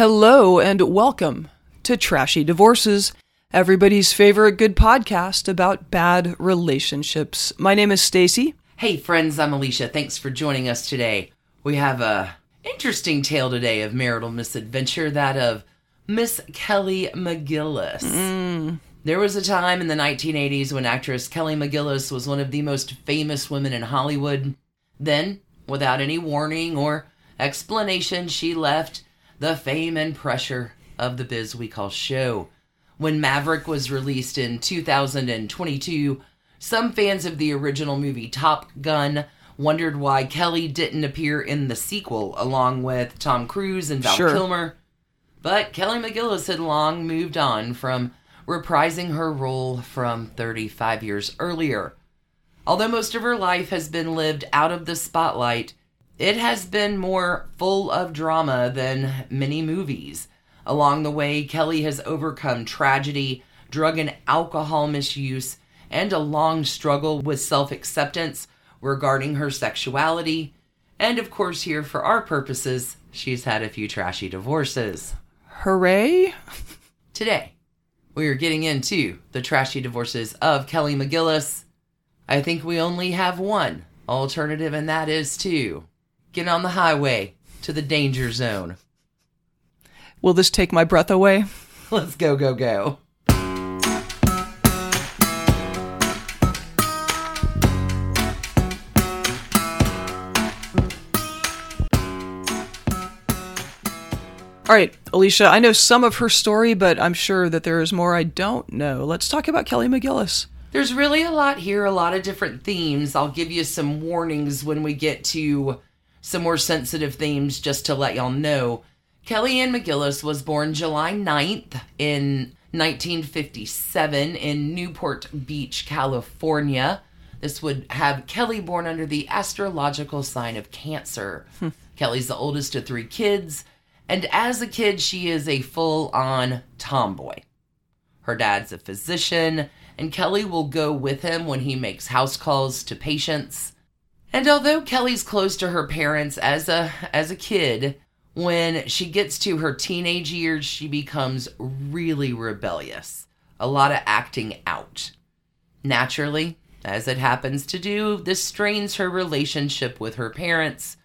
Hello and welcome to Trashy Divorces, everybody's favorite good podcast about bad relationships. My name is Stacy. Hey friends, I'm Alicia. Thanks for joining us today. We have a interesting tale today of marital misadventure, that of Miss Kelly McGillis. Mm. There was a time in the 1980s when actress Kelly McGillis was one of the most famous women in Hollywood. Then, without any warning or explanation, she left the fame and pressure of the biz we call show. When Maverick was released in 2022, some fans of the original movie Top Gun wondered why Kelly didn't appear in the sequel along with Tom Cruise and Val Sure. Kilmer. But Kelly McGillis had long moved on from reprising her role from 35 years earlier. Although most of her life has been lived out of the spotlight, it has been more full of drama than many movies. Along the way, Kelly has overcome tragedy, drug and alcohol misuse, and a long struggle with self acceptance regarding her sexuality. And of course, here for our purposes, she's had a few trashy divorces. Hooray! Today, we are getting into the trashy divorces of Kelly McGillis. I think we only have one alternative, and that is to get on the highway to the danger zone. Will this take my breath away? Let's go, go, go. All right, Alicia, I know some of her story, but I'm sure that there is more I don't know. Let's talk about Kelly McGillis. There's really a lot here, a lot of different themes. I'll give you some warnings when we get to some more sensitive themes just to let y'all know. Kelly Ann McGillis was born July 9th in 1957 in Newport Beach, California. This would have Kelly born under the astrological sign of Cancer. Hmm. Kelly's the oldest of three kids, and as a kid, she is a full on tomboy. Her dad's a physician, and Kelly will go with him when he makes house calls to patients. And although Kelly's close to her parents as a as a kid, when she gets to her teenage years, she becomes really rebellious. A lot of acting out. Naturally, as it happens to do, this strains her relationship with her parents.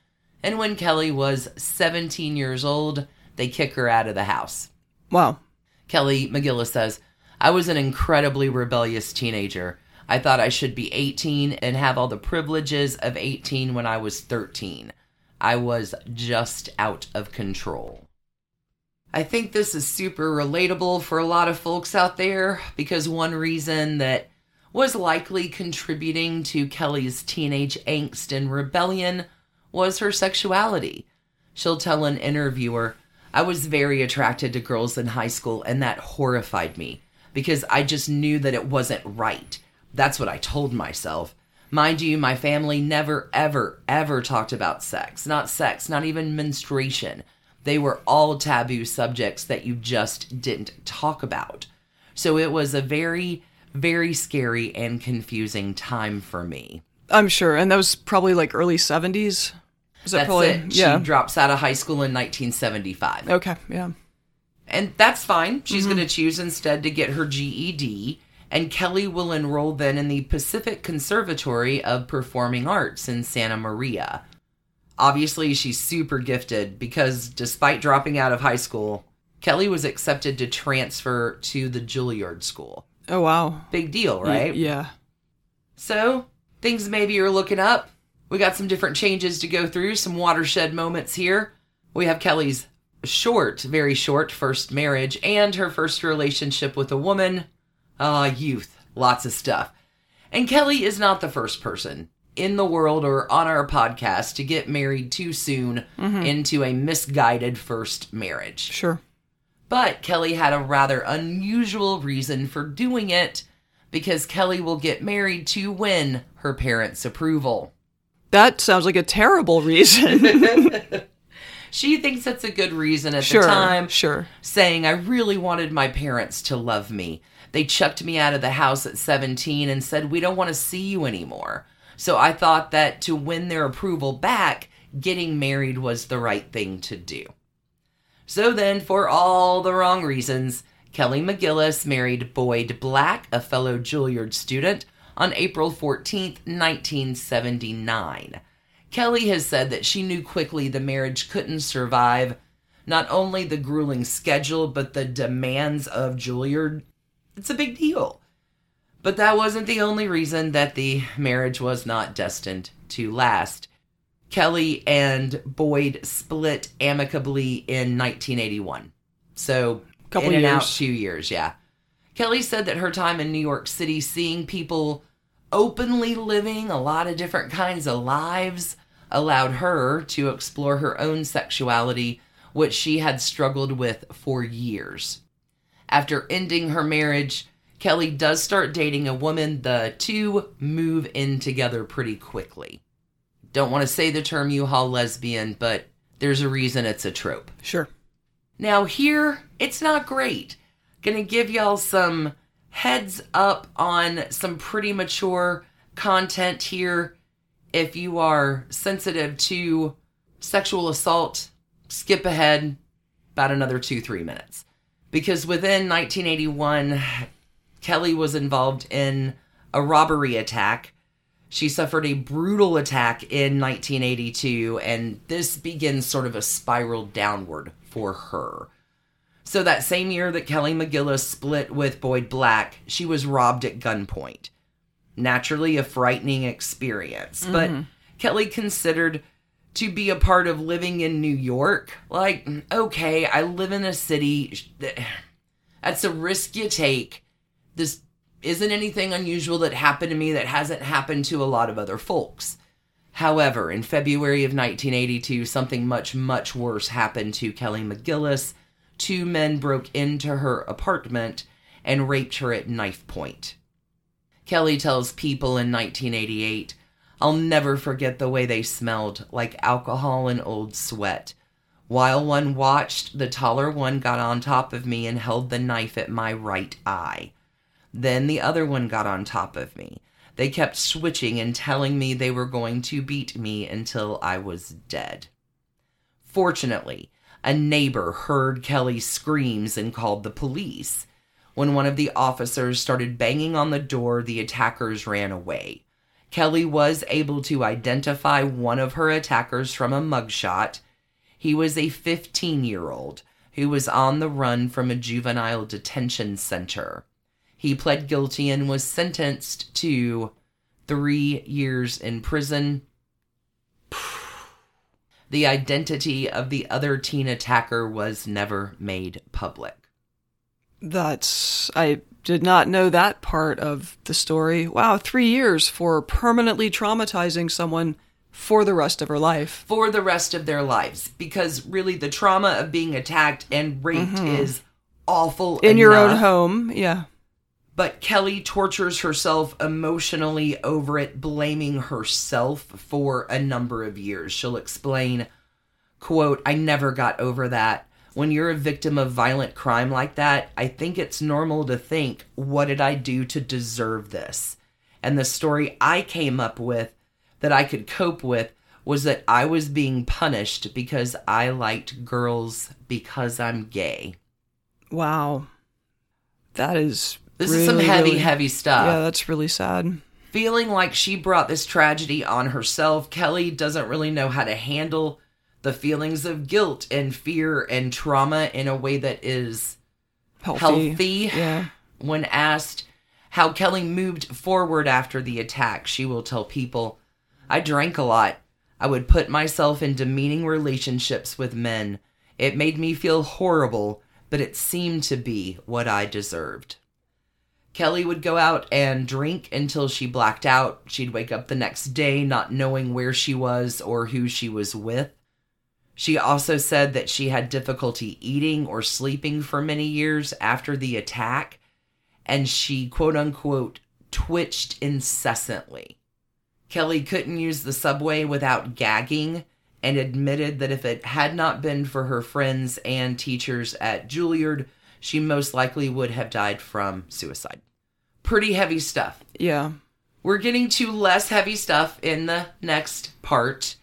And when Kelly was 17 years old, they kick her out of the house. Wow. Kelly McGillis says, I was an incredibly rebellious teenager. I thought I should be 18 and have all the privileges of 18 when I was 13. I was just out of control. I think this is super relatable for a lot of folks out there because one reason that was likely contributing to Kelly's teenage angst and rebellion was her sexuality. She'll tell an interviewer, I was very attracted to girls in high school, and that horrified me because I just knew that it wasn't right. That's what I told myself. Mind you, my family never, ever, ever talked about sex. Not sex, not even menstruation. They were all taboo subjects that you just didn't talk about. So it was a very, very scary and confusing time for me. I'm sure. And that was probably like early 70s. Is that That's probably? it. Yeah. She drops out of high school in 1975. okay. Yeah. And that's fine. She's Mm-hmm. going to choose instead to get her GED. And Kelly will enroll then in the Pacific Conservatory of Performing Arts in Santa Maria. Obviously, she's super gifted because despite dropping out of high school, Kelly was accepted to transfer to the Juilliard School. Oh wow. Big deal, Y- right? yeah. So, things maybe are looking up. We got some different changes to go through, some watershed moments here. We have Kelly's short, very short first marriage and her first relationship with a woman. Ah, youth, lots of stuff. And Kelly is not the first person in the world or on our podcast to get married too soon into a misguided first marriage. Sure. But Kelly had a rather unusual reason for doing it because Kelly will get married to win her parents' approval. That sounds like a terrible reason. She thinks that's a good reason at sure. the time, Sure. saying, I really wanted my parents to love me. They chucked me out of the house at 17 and said, We don't want to see you anymore. So I thought that to win their approval back, getting married was the right thing to do. So then, for all the wrong reasons, Kelly McGillis married Boyd Black, a fellow Juilliard student, on April 14th, 1979. Kelly has said that she knew quickly the marriage couldn't survive not only the grueling schedule, but the demands of Juilliard. It's a big deal. But that wasn't the only reason that the marriage was not destined to last. Kelly and Boyd split amicably in 1981. So, Couple in and years. out two years, yeah. Kelly said that her time in New York City, seeing people openly living a lot of different kinds of lives, allowed her to explore her own sexuality, which she had struggled with for years. After ending her marriage, Kelly does start dating a woman. The two move in together pretty quickly. Don't want to say the term U Haul lesbian, but there's a reason it's a trope. Sure. Now, here, it's not great. Gonna give y'all some heads up on some pretty mature content here. If you are sensitive to sexual assault, skip ahead about another two, three minutes. Because within 1981, Kelly was involved in a robbery attack. She suffered a brutal attack in 1982, and this begins sort of a spiral downward for her. So, that same year that Kelly McGillis split with Boyd Black, she was robbed at gunpoint. Naturally, a frightening experience, but mm-hmm. Kelly considered to be a part of living in New York. Like, okay, I live in a city. That's a risk you take. This isn't anything unusual that happened to me that hasn't happened to a lot of other folks. However, in February of 1982, something much, much worse happened to Kelly McGillis. Two men broke into her apartment and raped her at knife point. Kelly tells People in 1988, I'll never forget the way they smelled like alcohol and old sweat. While one watched, the taller one got on top of me and held the knife at my right eye. Then the other one got on top of me. They kept switching and telling me they were going to beat me until I was dead. Fortunately, a neighbor heard Kelly's screams and called the police. When one of the officers started banging on the door, the attackers ran away. Kelly was able to identify one of her attackers from a mugshot. He was a 15 year old who was on the run from a juvenile detention center. He pled guilty and was sentenced to three years in prison. The identity of the other teen attacker was never made public. That's. I did not know that part of the story. Wow, three years for permanently traumatizing someone for the rest of her life. for the rest of their lives because really the trauma of being attacked and raped mm-hmm. is awful In your own home, yeah. but Kelly tortures herself emotionally over it blaming herself for a number of years she'll explain quote I never got over that when you're a victim of violent crime like that I think it's normal to think what did I do to deserve this and the story I came up with that I could cope with was that I was being punished because I liked girls because I'm gay. Wow. That is. This is some heavy, really- heavy stuff. Yeah, that's really sad. Feeling like she brought this tragedy on herself, Kelly doesn't really know how to handle the feelings of guilt and fear and trauma in a way that is Healthy. healthy. Yeah. When asked how Kelly moved forward after the attack, she will tell people, I drank a lot. I would put myself in demeaning relationships with men. It made me feel horrible, but it seemed to be what I deserved. Kelly would go out and drink until she blacked out. She'd wake up the next day not knowing where she was or who she was with. She also said that she had difficulty eating or sleeping for many years after the attack, and she quote unquote twitched incessantly. Kelly couldn't use the subway without gagging and admitted that if it had not been for her friends and teachers at Juilliard, she most likely would have died from suicide. Pretty heavy stuff. Yeah. We're getting to less heavy stuff in the next part.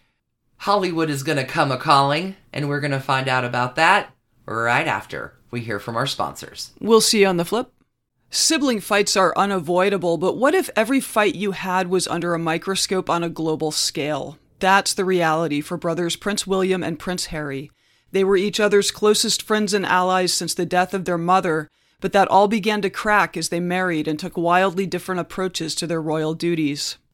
Hollywood is going to come a calling, and we're going to find out about that right after we hear from our sponsors. We'll see you on the flip. Sibling fights are unavoidable, but what if every fight you had was under a microscope on a global scale? That's the reality for brothers Prince William and Prince Harry. They were each other's closest friends and allies since the death of their mother, but that all began to crack as they married and took wildly different approaches to their royal duties.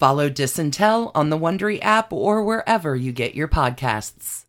Follow Dis and Tell on the Wondery app or wherever you get your podcasts.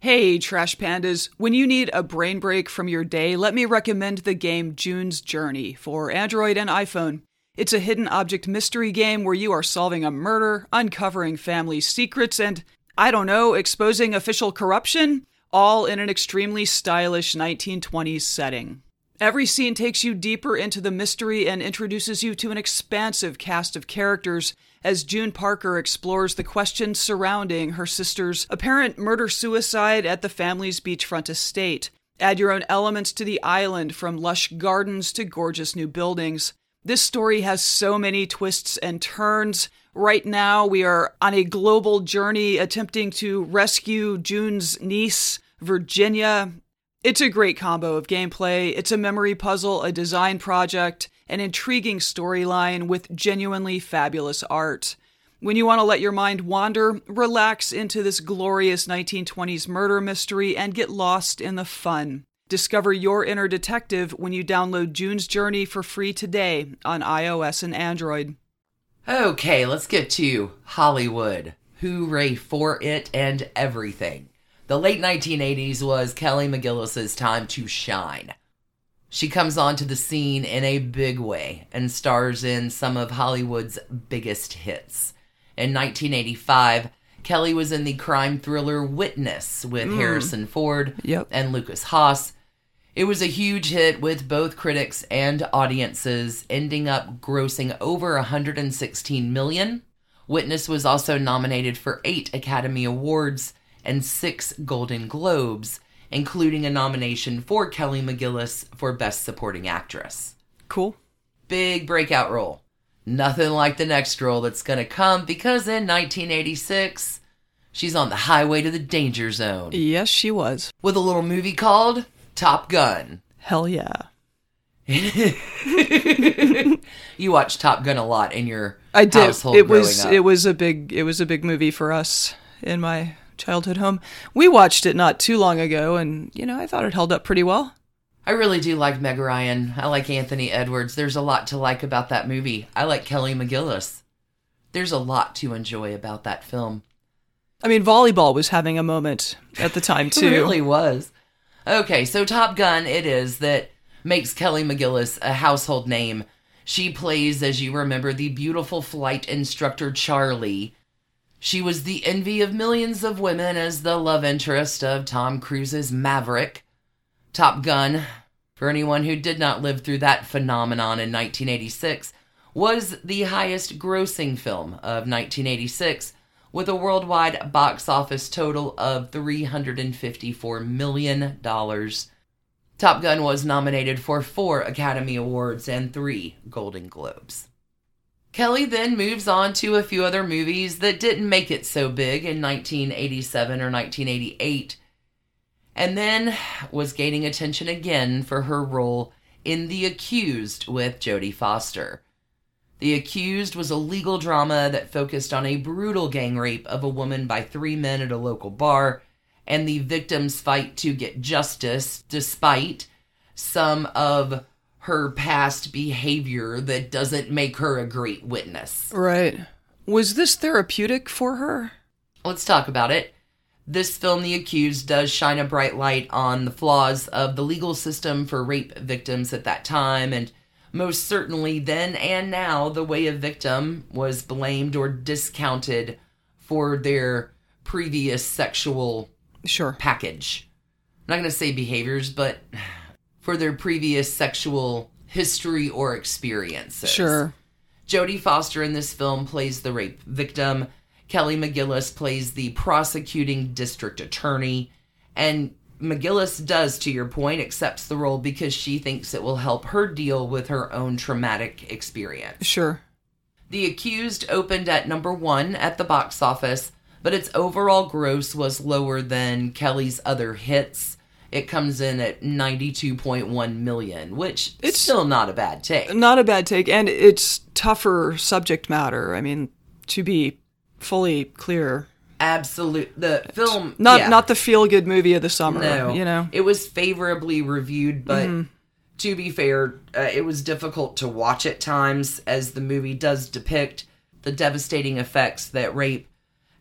Hey, Trash Pandas, when you need a brain break from your day, let me recommend the game June's Journey for Android and iPhone. It's a hidden object mystery game where you are solving a murder, uncovering family secrets, and I don't know, exposing official corruption, all in an extremely stylish 1920s setting. Every scene takes you deeper into the mystery and introduces you to an expansive cast of characters as June Parker explores the questions surrounding her sister's apparent murder suicide at the family's beachfront estate. Add your own elements to the island from lush gardens to gorgeous new buildings. This story has so many twists and turns. Right now, we are on a global journey attempting to rescue June's niece, Virginia. It's a great combo of gameplay. It's a memory puzzle, a design project, an intriguing storyline with genuinely fabulous art. When you want to let your mind wander, relax into this glorious 1920s murder mystery and get lost in the fun. Discover your inner detective when you download June's Journey for free today on iOS and Android. Okay, let's get to Hollywood. Hooray for it and everything. The late 1980s was Kelly McGillis's time to shine. She comes onto the scene in a big way and stars in some of Hollywood's biggest hits. In 1985, Kelly was in the crime thriller Witness with mm. Harrison Ford Yep. and Lukas Haas. It was a huge hit with both critics and audiences, ending up grossing over 116 million. Witness was also nominated for 8 Academy Awards and 6 Golden Globes, including a nomination for Kelly McGillis for Best Supporting Actress. Cool. Big breakout role. Nothing like the next role that's going to come because in 1986, she's on the highway to the danger zone Yes, she was. with a little movie called Top Gun. Hell yeah. You watch Top Gun a lot in your I did. household It was growing it was a big it was a big movie for us in my childhood home. We watched it not too long ago and you know, I thought it held up pretty well. I really do like Meg Ryan. I like Anthony Edwards. There's a lot to like about that movie. I like Kelly McGillis. There's a lot to enjoy about that film. I mean, volleyball was having a moment at the time too. It really was. Okay, so Top Gun it is that makes Kelly McGillis a household name. She plays, as you remember, the beautiful flight instructor Charlie. She was the envy of millions of women as the love interest of Tom Cruise's Maverick. Top Gun, for anyone who did not live through that phenomenon in 1986, was the highest grossing film of 1986 with a worldwide box office total of $354 million. Top Gun was nominated for four Academy Awards and three Golden Globes. Kelly then moves on to a few other movies that didn't make it so big in 1987 or 1988, and then was gaining attention again for her role in The Accused with Jodie Foster. The Accused was a legal drama that focused on a brutal gang rape of a woman by three men at a local bar and the victim's fight to get justice despite some of her past behavior that doesn't make her a great witness. Right. Was this therapeutic for her? Let's talk about it. This film, The Accused, does shine a bright light on the flaws of the legal system for rape victims at that time, and most certainly then and now, the way a victim was blamed or discounted for their previous sexual Sure. package. I'm not going to say behaviors, but for their previous sexual history or experiences. Sure. Jodie Foster in this film plays the rape victim. Kelly McGillis plays the prosecuting district attorney. And McGillis does, to your point, accepts the role because she thinks it will help her deal with her own traumatic experience. Sure. The Accused opened at number one at the box office, but its overall gross was lower than Kelly's other hits. It comes in at 92.1 million, which it's still not a bad take. Not a bad take, and it's tougher subject matter. I mean, to be fully clear, Absolute. The film. not yeah. not the feel good movie of the summer. No, you know. it was favorably reviewed, but to be fair, uh, it was difficult to watch at times, as the movie does depict the devastating effects that rape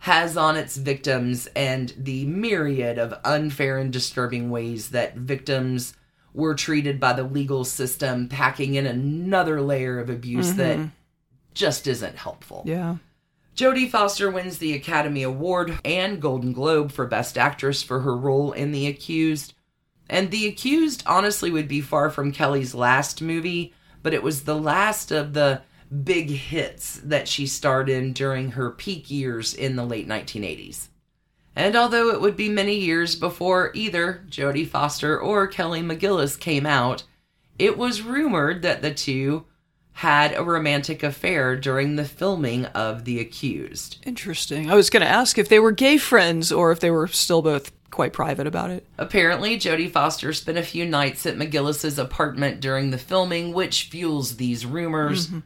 has on its victims and the myriad of unfair and disturbing ways that victims were treated by the legal system, packing in another layer of abuse mm-hmm. that just isn't helpful. Yeah. Jodie Foster wins the Academy Award and Golden Globe for Best Actress for her role in The Accused. And The Accused honestly would be far from Kelly's last movie, but it was the last of the big hits that she starred in during her peak years in the late 1980s. And although it would be many years before either Jodie Foster or Kelly McGillis came out, it was rumored that the two had a romantic affair during the filming of The Accused. Interesting. I was going to ask if they were gay friends or if they were still both quite private about it. Apparently, Jodie Foster spent a few nights at McGillis's apartment during the filming, which fuels these rumors. Mm-hmm.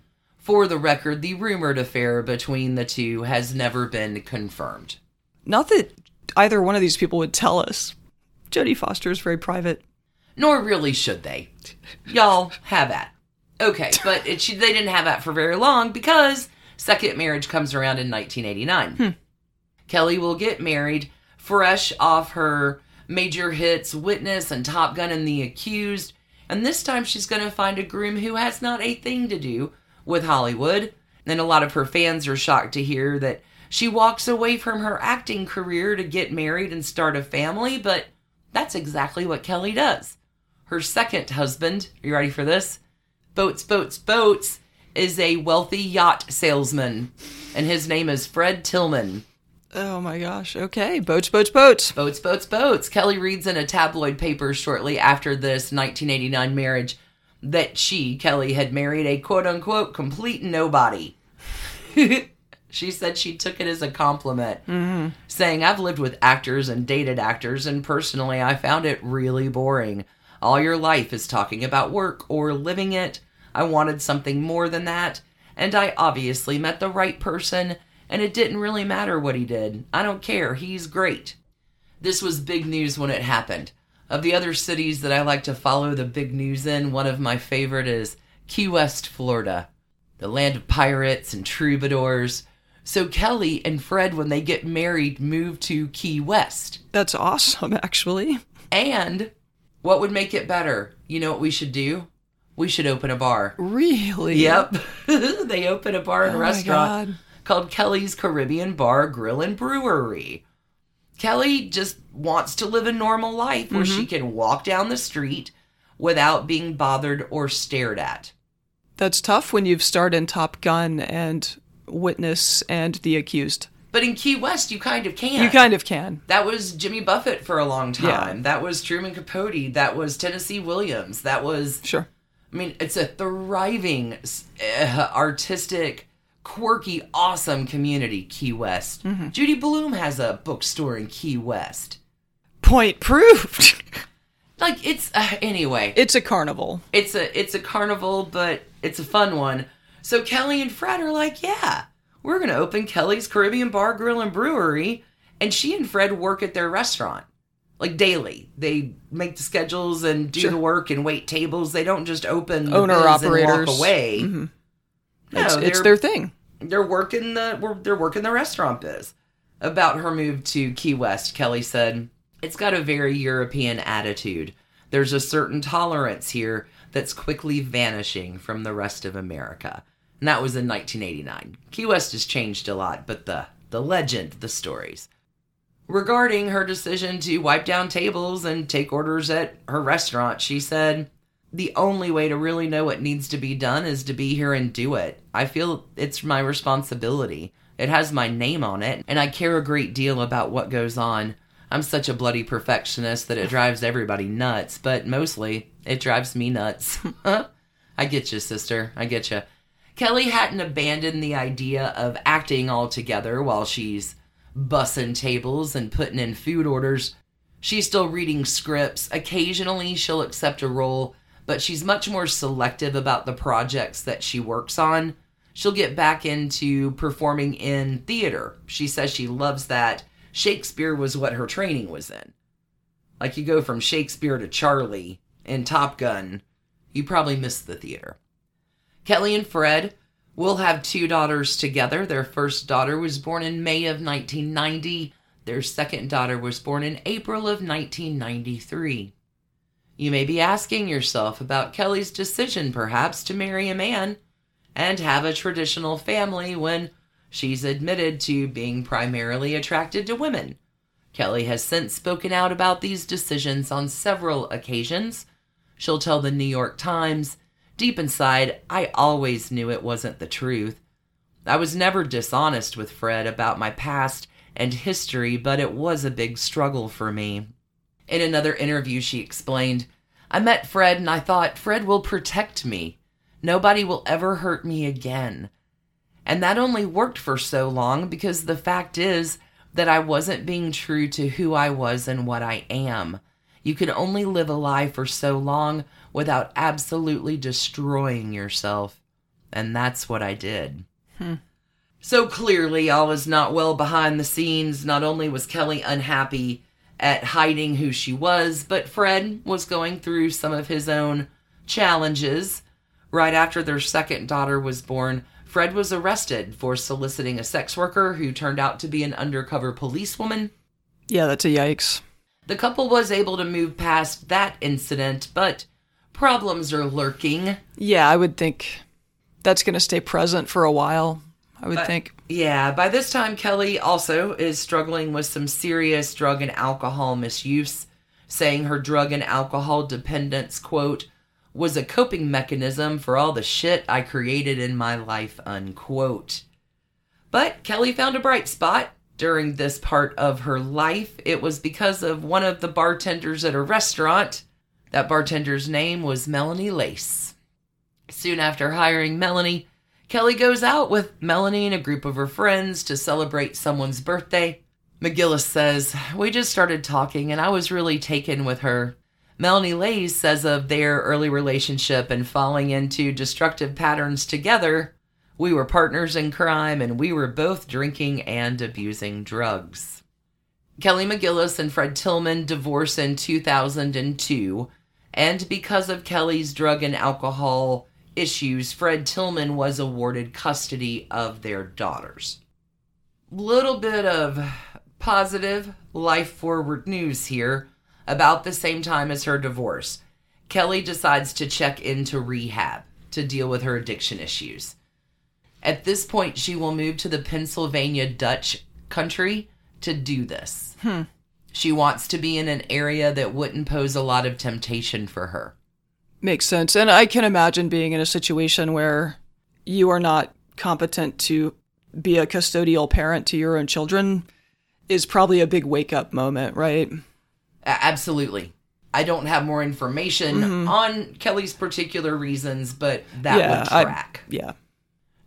For the record, the rumored affair between the two has never been confirmed. Not that either one of these people would tell us. Jodie Foster is very private. Nor really should they. Y'all have at. Okay, but it, she, they didn't have that for very long because second marriage comes around in 1989. Hmm. Kelly will get married fresh off her major hits Witness and Top Gun and The Accused, and this time she's going to find a groom who has not a thing to do with Hollywood. And a lot of her fans are shocked to hear that she walks away from her acting career to get married and start a family, but that's exactly what Kelly does. Her second husband, are you ready for this? Boats, Boats, Boats is a wealthy yacht salesman, and his name is Fred Tillman. Oh my gosh. Okay. Boats, boats, boats. Boats, boats, boats. Kelly reads in a tabloid paper shortly after this 1989 marriage that she, Kelly, had married a quote unquote complete nobody. she said she took it as a compliment, mm-hmm. saying, I've lived with actors and dated actors, and personally, I found it really boring. All your life is talking about work or living it. I wanted something more than that, and I obviously met the right person, and it didn't really matter what he did. I don't care. He's great. This was big news when it happened. Of the other cities that I like to follow the big news in, one of my favorite is Key West, Florida, the land of pirates and troubadours. So Kelly and Fred, when they get married, move to Key West. That's awesome, actually. And what would make it better? You know what we should do? We should open a bar. Really? Yep. they open a bar and Oh restaurant called Kelly's Caribbean Bar, Grill, and Brewery. Kelly just wants to live a normal life where Mm-hmm. she can walk down the street without being bothered or stared at. That's tough when you've starred in Top Gun and Witness and The Accused. But in Key West, you kind of can. You kind of can. That was Jimmy Buffett for a long Yeah. time. That was Truman Capote. That was Tennessee Williams. That was Sure. I mean, it's a thriving, uh, artistic, quirky, awesome community, Key West. Mm-hmm. Judy Blume has a bookstore in Key West. Point proved. Like it's uh, anyway, it's a carnival. it's a it's a carnival, but it's a fun one. So Kelly and Fred are like, yeah, we're gonna open Kelly's Caribbean Bar, Grill, and Brewery, and she and Fred work at their restaurant. Like daily, they make the schedules and do Sure. the work and wait tables. They don't just open the Owner operators. and walk away. Mhm. No, it's, it's their thing. They're working the they're working the restaurant biz. About her move to Key West, Kelly said, "It's got a very European attitude. There's a certain tolerance here that's quickly vanishing from the rest of America." And that was in 1989. Key West has changed a lot, but the the legend, the stories. Regarding her decision to wipe down tables and take orders at her restaurant, she said, The only way to really know what needs to be done is to be here and do it. I feel it's my responsibility. It has my name on it, and I care a great deal about what goes on. I'm such a bloody perfectionist that it drives everybody nuts, but mostly it drives me nuts. I get you, sister. I get you. Kelly hadn't abandoned the idea of acting altogether while she's bussing tables and putting in food orders. She's still reading scripts. Occasionally, she'll accept a role, but she's much more selective about the projects that she works on. She'll get back into performing in theater. She says she loves that. Shakespeare was what her training was in. Like you go from Shakespeare to Charlie and Top Gun, you probably miss the theater. Kelly and Fred will have two daughters together. Their first daughter was born in May of 1990. Their second daughter was born in April of 1993. You may be asking yourself about Kelly's decision, perhaps, to marry a man and have a traditional family when she's admitted to being primarily attracted to women. Kelly has since spoken out about these decisions on several occasions. She'll tell the New York Times, Deep inside, I always knew it wasn't the truth. I was never dishonest with Fred about my past and history, but it was a big struggle for me. In another interview, she explained, I met Fred and I thought, Fred will protect me. Nobody will ever hurt me again. And that only worked for so long because the fact is that I wasn't being true to who I was and what I am. You can only live a lie for so long without absolutely destroying yourself. And that's what I did. Hmm. So clearly, all is not well behind the scenes. Not only was Kelly unhappy at hiding who she was, but Fred was going through some of his own challenges. Right after their second daughter was born, Fred was arrested for soliciting a sex worker who turned out to be an undercover policewoman. Yeah, that's a yikes. The couple was able to move past that incident, but problems are lurking. Yeah, I would think that's going to stay present for a while. I would But- think. Yeah, by this time, Kelly also is struggling with some serious drug and alcohol misuse, saying her drug and alcohol dependence, quote, was a coping mechanism for all the shit I created in my life, unquote. But Kelly found a bright spot during this part of her life. It was because of one of the bartenders at a restaurant. That bartender's name was Melanie Leis. Soon after hiring Melanie, Kelly goes out with Melanie and a group of her friends to celebrate someone's birthday. McGillis says, We just started talking and I was really taken with her. Melanie Leis says of their early relationship and falling into destructive patterns together, we were partners in crime and we were both drinking and abusing drugs. Kelly McGillis and Fred Tillman divorced in 2002, and because of Kelly's drug and alcohol issues, Fred Tillman was awarded custody of their daughters. Little bit of positive, life forward news here. About the same time as her divorce, Kelly decides to check into rehab to deal with her addiction issues. At this point, she will move to the Pennsylvania Dutch country to do this. Hmm. She wants to be in an area that wouldn't pose a lot of temptation for her. Makes sense. And I can imagine being in a situation where you are not competent to be a custodial parent to your own children is probably a big wake up moment, right? Absolutely. I don't have more information mm-hmm. on Kelly's particular reasons, but that Yeah, would I- track. Yeah.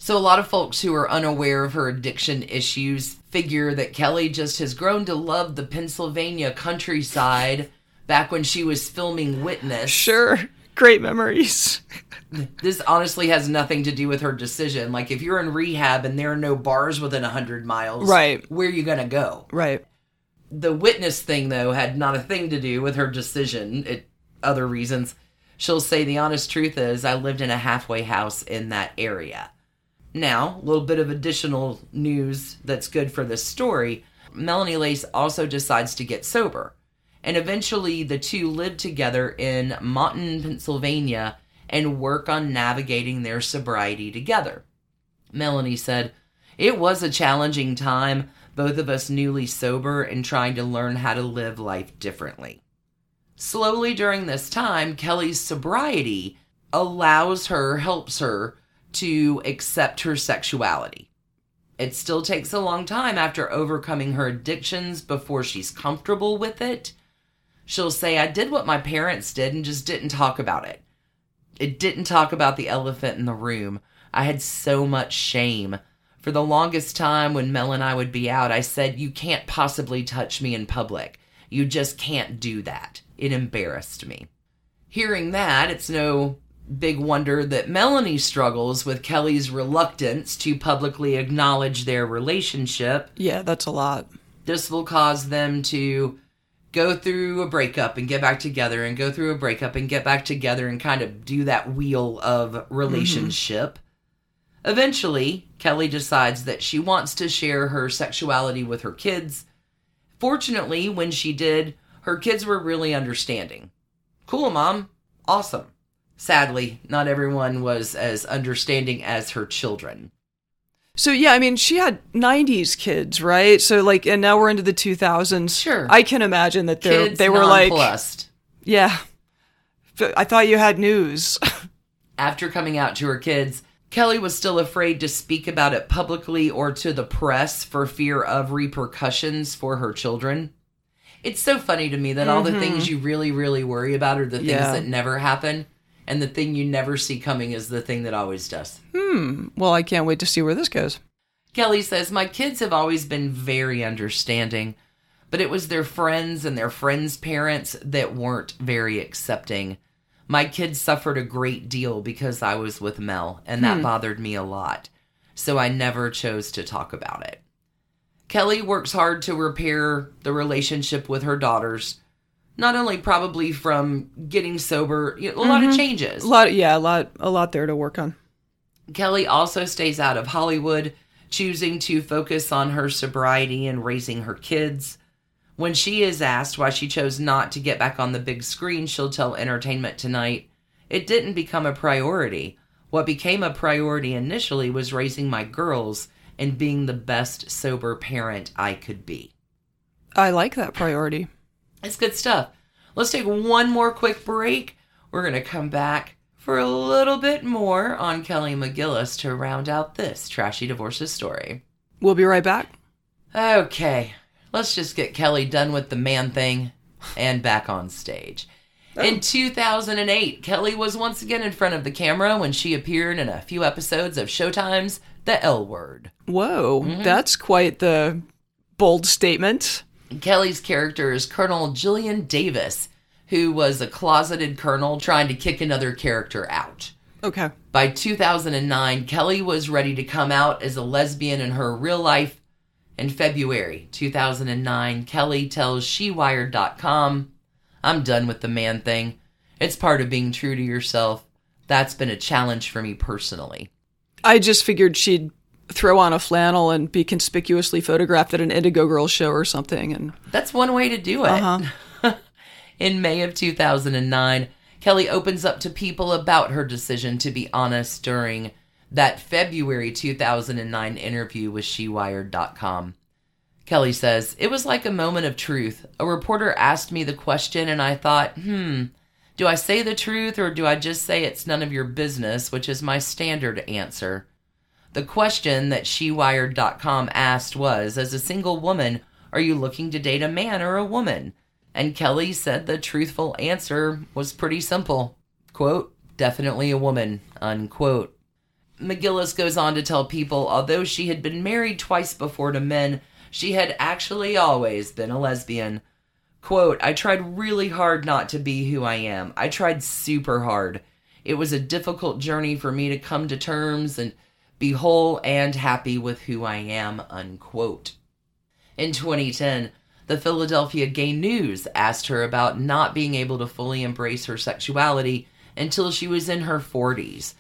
So, a lot of folks who are unaware of her addiction issues figure that Kelly just has grown to love the Pennsylvania countryside back when she was filming Witness. Sure. Great memories. This honestly has nothing to do with her decision. Like, if you're in rehab and there are no bars within 100 miles, Right. where are you going to go? Right. The Witness thing, though, had not a thing to do with her decision. It other reasons. She'll say the honest truth is, I lived in a halfway house in that area. Now, a little bit of additional news that's good for this story. Melanie Leis also decides to get sober. And eventually, the two live together in Monton, Pennsylvania, and work on navigating their sobriety together. Melanie said, It was a challenging time, both of us newly sober and trying to learn how to live life differently. Slowly during this time, Kelly's sobriety allows her, helps her to accept her sexuality. It still takes a long time after overcoming her addictions before she's comfortable with it. She'll say, I did what my parents did and just didn't talk about it. It didn't talk about the elephant in the room. I had so much shame. For the longest time, when Mel and I would be out, I said, You can't possibly touch me in public. You just can't do that. It embarrassed me. Hearing that, it's no big wonder that Melanie struggles with Kelly's reluctance to publicly acknowledge their relationship. Yeah, that's a lot. This will cause them to go through a breakup and get back together and go through a breakup and get back together and kind of do that wheel of relationship. Mm-hmm. Eventually, Kelly decides that she wants to share her sexuality with her kids. Fortunately, when she did, her kids were really understanding. Cool, mom. Awesome. Sadly, not everyone was as understanding as her children. So yeah, I mean, she had '90s kids, right? So like, and now we're into the 2000s. Sure, I can imagine that they they were like, yeah. I thought you had news. After coming out to her kids, Kelly was still afraid to speak about it publicly or to the press for fear of repercussions for her children. It's so funny to me that mm-hmm. all the things mm-hmm. you really, really worry about are the things yeah. that never happen and the thing you never see coming is the thing that always does. Hmm. Well, I can't wait to see where this goes. Kelly says, My kids have always been very understanding, but it was their friends and their friends' parents that weren't very accepting. My kids suffered a great deal because I was with Mel, and that hmm. bothered me a lot. So I never chose to talk about it. Kelly works hard to repair the relationship with her daughters not only probably from getting sober, you know, a mm-hmm. lot of mm-hmm. changes. A lot, yeah, a lot, a lot there to work on. Kelly also stays out of Hollywood, choosing to focus on her sobriety and raising her kids. When she is asked why she chose not to get back on the big screen, she'll tell Entertainment Tonight, it didn't become a priority. What became a priority initially was raising my girls and being the best sober parent I could be. I like that priority. It's good stuff. Let's take one more quick break. We're going to come back for a little bit more on Kelly McGillis to round out this trashy divorces story. We'll be right back. Okay, let's just get Kelly done with the man thing and back on stage. Oh. In 2008, Kelly was once again in front of the camera when she appeared in a few episodes of Showtime's The L Word. Whoa, mm-hmm. that's quite the bold statement. Kelly's character is Colonel Jillian Davis, who was a closeted colonel trying to kick another character out. Okay. By 2009, Kelly was ready to come out as a lesbian in her real life. In February 2009, Kelly tells SheWired.com, I'm done with the man thing. It's part of being true to yourself. That's been a challenge for me personally. I just figured she'd throw on a flannel and be conspicuously photographed at an Indigo Girls show or something. And that's one way to do it. Uh-huh. In May of 2009, Kelly opens up to people about her decision to be honest during that February 2009 interview with SheWired.com. Kelly says, It was like a moment of truth. A reporter asked me the question, and I thought, hmm, do I say the truth or do I just say it's none of your business, which is my standard answer? The question that SheWired.com asked was As a single woman, are you looking to date a man or a woman? And Kelly said the truthful answer was pretty simple. Quote, definitely a woman, unquote. McGillis goes on to tell people although she had been married twice before to men, she had actually always been a lesbian. Quote, I tried really hard not to be who I am. I tried super hard. It was a difficult journey for me to come to terms and be whole and happy with who I am, unquote. In 2010, the Philadelphia Gay News asked her about not being able to fully embrace her sexuality until she was in her 40s.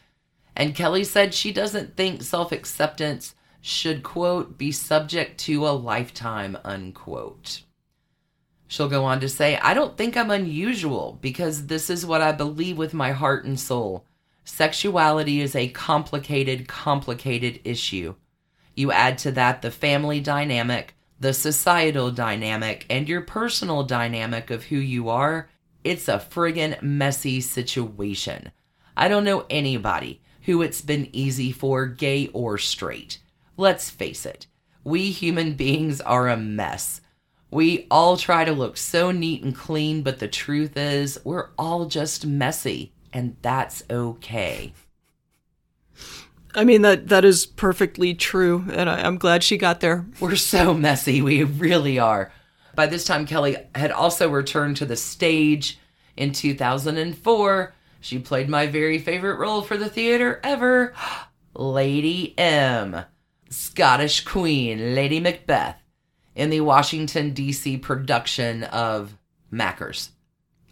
And Kelly said she doesn't think self acceptance should, quote, be subject to a lifetime, unquote. She'll go on to say, I don't think I'm unusual because this is what I believe with my heart and soul. Sexuality is a complicated, complicated issue. You add to that the family dynamic, the societal dynamic, and your personal dynamic of who you are, it's a friggin' messy situation. I don't know anybody who it's been easy for, gay or straight. Let's face it, we human beings are a mess. We all try to look so neat and clean, but the truth is, we're all just messy, and that's okay. I mean that that is perfectly true, and I, I'm glad she got there. We're so messy, we really are. By this time, Kelly had also returned to the stage in 2004. She played my very favorite role for the theater ever Lady M, Scottish Queen, Lady Macbeth, in the Washington, D.C. production of Mackers.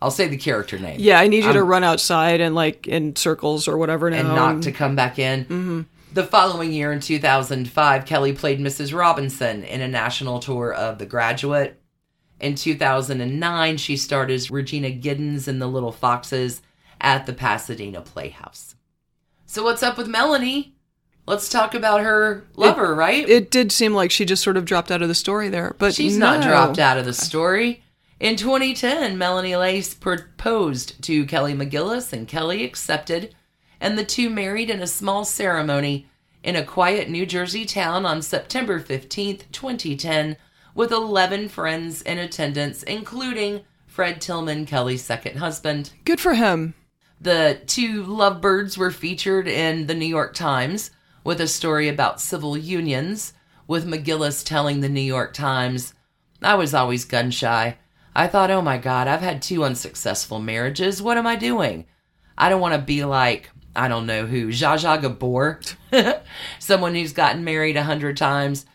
I'll say the character name. Yeah, I need you to run outside and like in circles or whatever now. and not to come back in. Mm-hmm. The following year, in 2005, Kelly played Mrs. Robinson in a national tour of The Graduate. In 2009, she starred as Regina Giddens in The Little Foxes at the Pasadena Playhouse. So, what's up with Melanie? Let's talk about her lover, right? It did seem like she just sort of dropped out of the story there, but She's not dropped out of the story. In 2010, Melanie Leis proposed to Kelly McGillis, and Kelly accepted, and the two married in a small ceremony in a quiet New Jersey town on September 15th, 2010, with 11 friends in attendance, including Fred Tillman, Kelly's second husband. Good for him. The two lovebirds were featured in the New York Times with a story about civil unions, with McGillis telling the New York Times, I was always gun shy. I thought, oh my God, I've had two unsuccessful marriages. What am I doing? I don't want to be like, I don't know who, Zsa Zsa Gabor, someone who's gotten married a hundred times.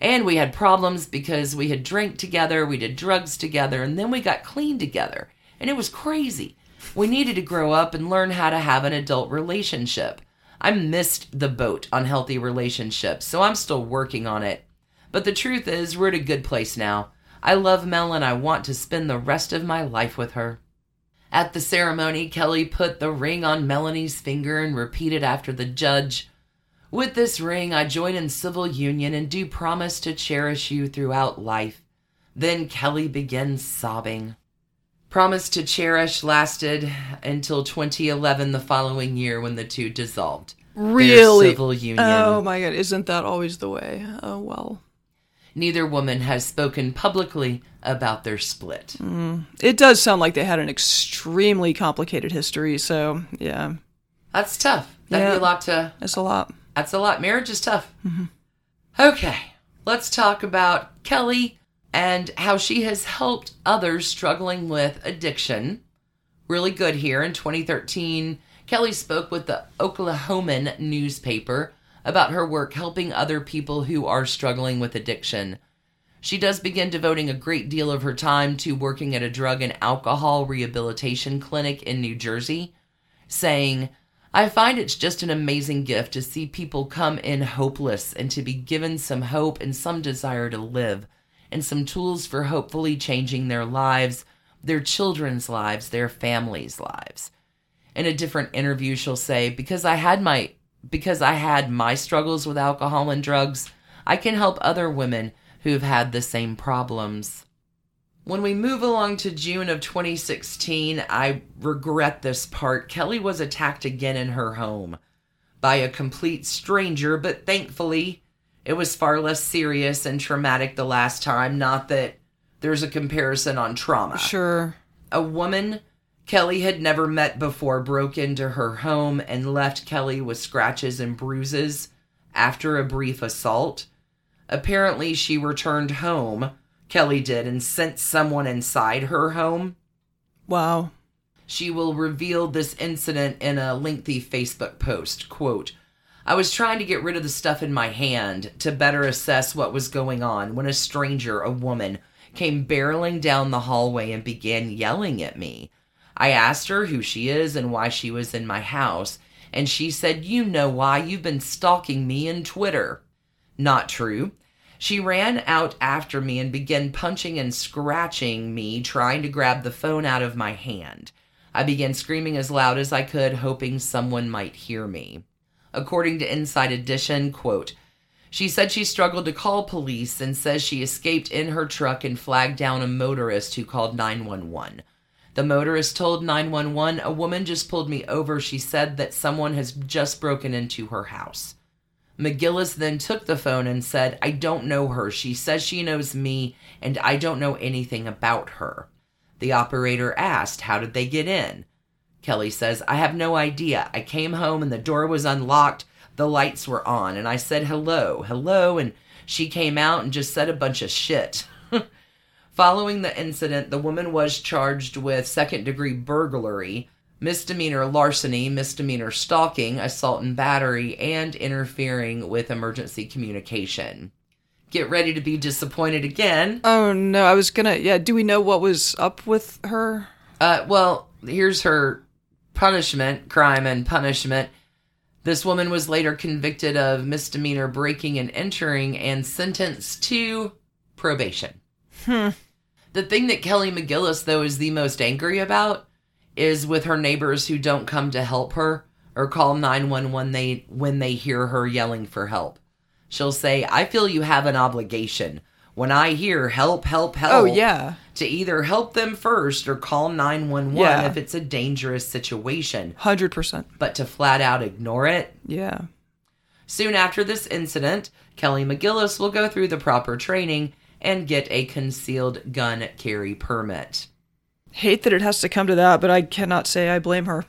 And we had problems because we had drank together, we did drugs together, and then we got clean together. And it was crazy. We needed to grow up and learn how to have an adult relationship. I missed the boat on healthy relationships, so I'm still working on it. But the truth is, we're at a good place now. I love Mel and I want to spend the rest of my life with her. At the ceremony, Kelly put the ring on Melanie's finger and repeated after the judge With this ring, I join in civil union and do promise to cherish you throughout life. Then Kelly began sobbing. Promise to Cherish lasted until 2011, the following year, when the two dissolved. their Really? civil union. Oh my god, isn't that always the way? Oh well. Neither woman has spoken publicly about their split. Mm. It does sound like they had an extremely complicated history, so yeah, That's tough. That'd be a lot to. that's a lot. That's a lot. Marriage is tough. Mm-hmm. Okay, let's talk about Kelly and how she has helped others struggling with addiction. Really good here. In 2013, Kelly spoke with the Oklahoman newspaper about her work helping other people who are struggling with addiction. She does begin devoting a great deal of her time to working at a drug and alcohol rehabilitation clinic in New Jersey, saying, I find it's just an amazing gift to see people come in hopeless and to be given some hope and some desire to live and some tools for hopefully changing their lives, their children's lives, their families' lives. In a different interview she'll say, "Because I had my because I had my struggles with alcohol and drugs, I can help other women who've had the same problems." When we move along to June of 2016, I regret this part. Kelly was attacked again in her home by a complete stranger, but thankfully it was far less serious and traumatic the last time. Not that there's a comparison on trauma. Sure. A woman Kelly had never met before broke into her home and left Kelly with scratches and bruises after a brief assault. Apparently, she returned home, Kelly did, and sent someone inside her home. Wow. She will reveal this incident in a lengthy Facebook post. Quote, I was trying to get rid of the stuff in my hand to better assess what was going on when a stranger, a woman, came barreling down the hallway and began yelling at me. I asked her who she is and why she was in my house, and she said, You know why you've been stalking me in Twitter. Not true. She ran out after me and began punching and scratching me, trying to grab the phone out of my hand. I began screaming as loud as I could, hoping someone might hear me. According to Inside Edition, quote, She said she struggled to call police and says she escaped in her truck and flagged down a motorist who called 911. The motorist told 911, A woman just pulled me over. She said that someone has just broken into her house. McGillis then took the phone and said, I don't know her. She says she knows me, and I don't know anything about her. The operator asked, How did they get in? Kelly says, I have no idea. I came home and the door was unlocked, the lights were on, and I said hello, hello, and she came out and just said a bunch of shit. Following the incident, the woman was charged with second degree burglary, misdemeanor larceny, misdemeanor stalking, assault and battery, and interfering with emergency communication. Get ready to be disappointed again. Oh no, I was gonna. Yeah, do we know what was up with her? Uh, well, here's her punishment, crime and punishment. This woman was later convicted of misdemeanor breaking and entering and sentenced to probation. Hmm. The thing that Kelly McGillis, though, is the most angry about is with her neighbors who don't come to help her or call 911 when they when they hear her yelling for help. She'll say, "I feel you have an obligation when I hear help, help, oh, help." Oh yeah. To either help them first or call 911 Yeah. if it's a dangerous situation, Hundred percent. but to flat out ignore it. Yeah. Soon after this incident, Kelly McGillis will go through the proper training and get a concealed gun carry permit. Hate that it has to come to that, but I cannot say I blame her.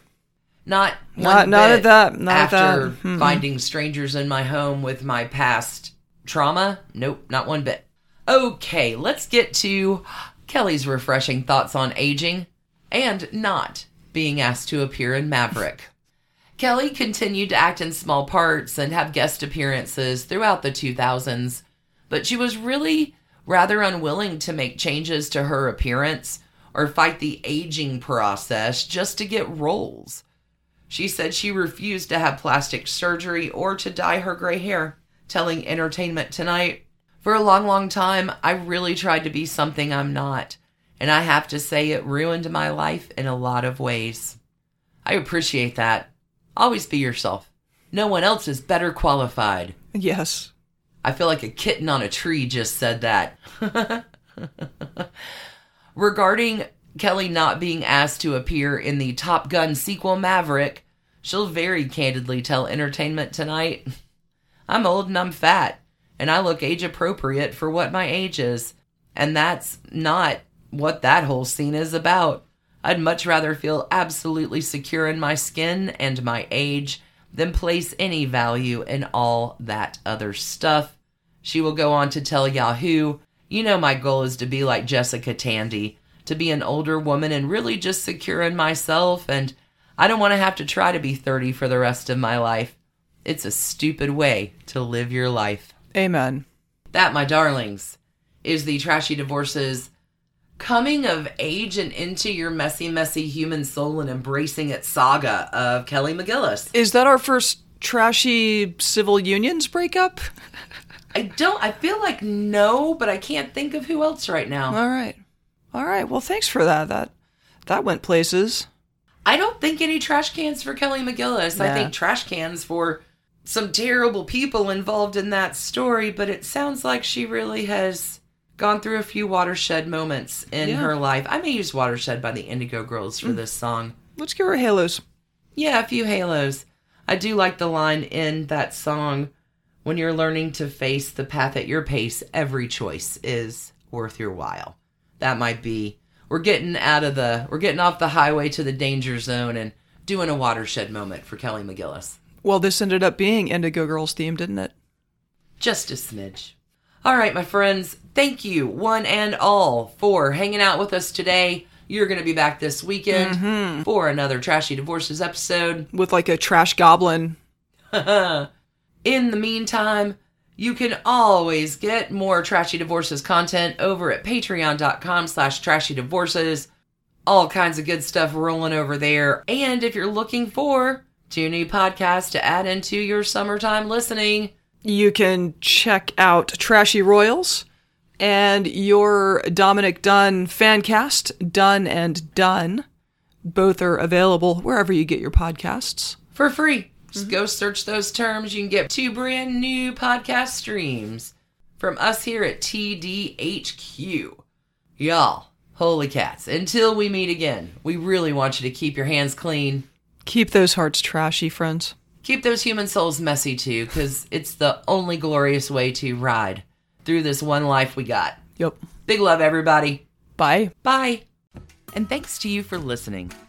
Not Not- not at that- not at after that. Mm-mm. finding strangers in my home with my past trauma. Nope, not one bit. Okay, let's get to Kelly's refreshing thoughts on aging and not being asked to appear in Maverick. Kelly continued to act in small parts and have guest appearances throughout the 2000s, but she was really rather unwilling to make changes to her appearance or fight the aging process just to get roles. She said she refused to have plastic surgery or to dye her gray hair, telling Entertainment Tonight, For a long, long time, I really tried to be something I'm not, and I have to say it ruined my life in a lot of ways. I appreciate that. Always be yourself. No one else is better qualified. Yes. I feel like a kitten on a tree just said that. Regarding Kelly not being asked to appear in the Top Gun sequel Maverick, she'll very candidly tell Entertainment Tonight I'm old and I'm fat, and I look age appropriate for what my age is. And that's not what that whole scene is about. I'd much rather feel absolutely secure in my skin and my age than place any value in all that other stuff. She will go on to tell Yahoo, You know, my goal is to be like Jessica Tandy, to be an older woman and really just secure in myself, and I don't want to have to try to be 30 for the rest of my life. It's a stupid way to live your life. Amen. That, my darlings, is the Trashy Divorces coming of age and into your messy, messy human soul and embracing its saga of Kelly McGillis. Is that our first trashy civil unions breakup? I don't, I feel like no, but I can't think of who else right now. All right. All right. Well, thanks for that. That that went places. I don't think any trash cans for Kelly McGillis. I think trash cans for some terrible people involved in that story, but it sounds like she really has gone through a few watershed moments in Yeah. her life. I may use Watershed by the Indigo Girls for mm. this song. Let's give her halos. Yeah, a few halos. I do like the line in that song when you're learning to face the path at your pace, every choice is worth your while. That might be we're getting out of the we're getting off the highway to the danger zone and doing a watershed moment for Kelly McGillis. Well, this ended up being Indigo Girls theme, didn't it? Just a smidge. All right, my friends, thank you one and all for hanging out with us today. You're going to be back this weekend mm-hmm. for another Trashy Divorces episode. With like a trash goblin. In the meantime, you can always get more Trashy Divorces content over at patreon.com slash trashy divorces. All kinds of good stuff rolling over there. And if you're looking for two new podcasts to add into your summertime listening, You can check out Trashy Royals and your Dominick Dunne fan cast, Dunn and Dunn. Both are available wherever you get your podcasts. for free. Just go search those terms. You can get two brand new podcast streams from us here at TDHQ. Y'all, holy cats. Until we meet again, we really want you to keep your hands clean. Keep those hearts trashy, friends. Keep those human souls messy too, because it's the only glorious way to ride through this one life we got. Yep. Big love, everybody. Bye. Bye. And thanks to you for listening.